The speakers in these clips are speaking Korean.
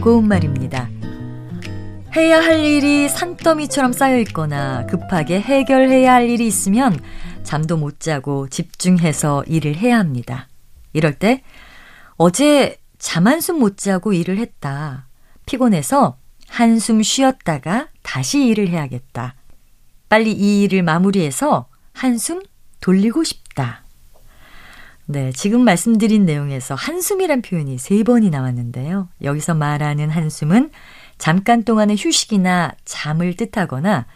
고운말입니다. 해야 할 일이 산더미처럼 쌓여 있거나 급하게 해결해야 할 일이 있으면 잠도 못 자고 집중해서 일을 해야 합니다. 이럴 때 어제 잠 한숨 못 자고 일을 했다. 피곤해서 한숨 쉬었다가 다시 일을 해야겠다. 빨리 이 일을 마무리해서 한숨 돌리고 싶다. 네, 지금 말씀드린 내용에서 한숨이란 표현이 세 번이 나왔는데요. 여기서 말하는 한숨은 잠깐 동안의 휴식이나 잠을 뜻하거나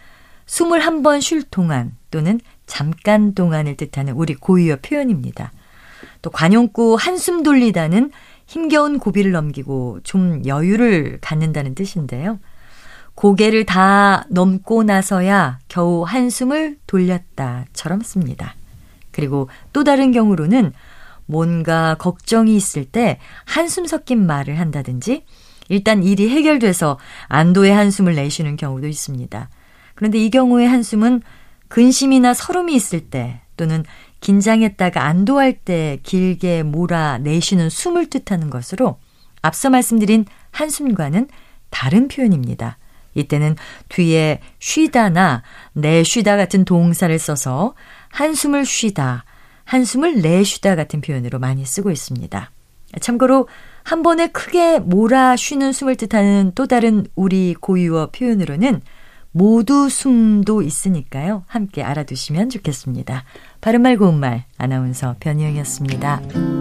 숨을 한 번 쉴 동안 또는 잠깐 동안을 뜻하는 우리 고유어 표현입니다. 또 관용구 한숨 돌리다는 힘겨운 고비를 넘기고 좀 여유를 갖는다는 뜻인데요. 고개를 다 넘고 나서야 겨우 한숨을 돌렸다처럼 씁니다. 그리고 또 다른 경우로는 뭔가 걱정이 있을 때 한숨 섞인 말을 한다든지 일단 일이 해결돼서 안도의 한숨을 내쉬는 경우도 있습니다. 그런데 이 경우의 한숨은 근심이나 서름이 있을 때 또는 긴장했다가 안도할 때 길게 몰아내쉬는 숨을 뜻하는 것으로 앞서 말씀드린 한숨과는 다른 표현입니다. 이때는 뒤에 쉬다나 내쉬다 같은 동사를 써서 한숨을 쉬다, 한숨을 내쉬다 같은 표현으로 많이 쓰고 있습니다. 참고로 한 번에 크게 몰아 쉬는 숨을 뜻하는 또 다른 우리 고유어 표현으로는 모두 숨도 있으니까요. 함께 알아두시면 좋겠습니다. 바른말 고운말 아나운서 변희영이었습니다.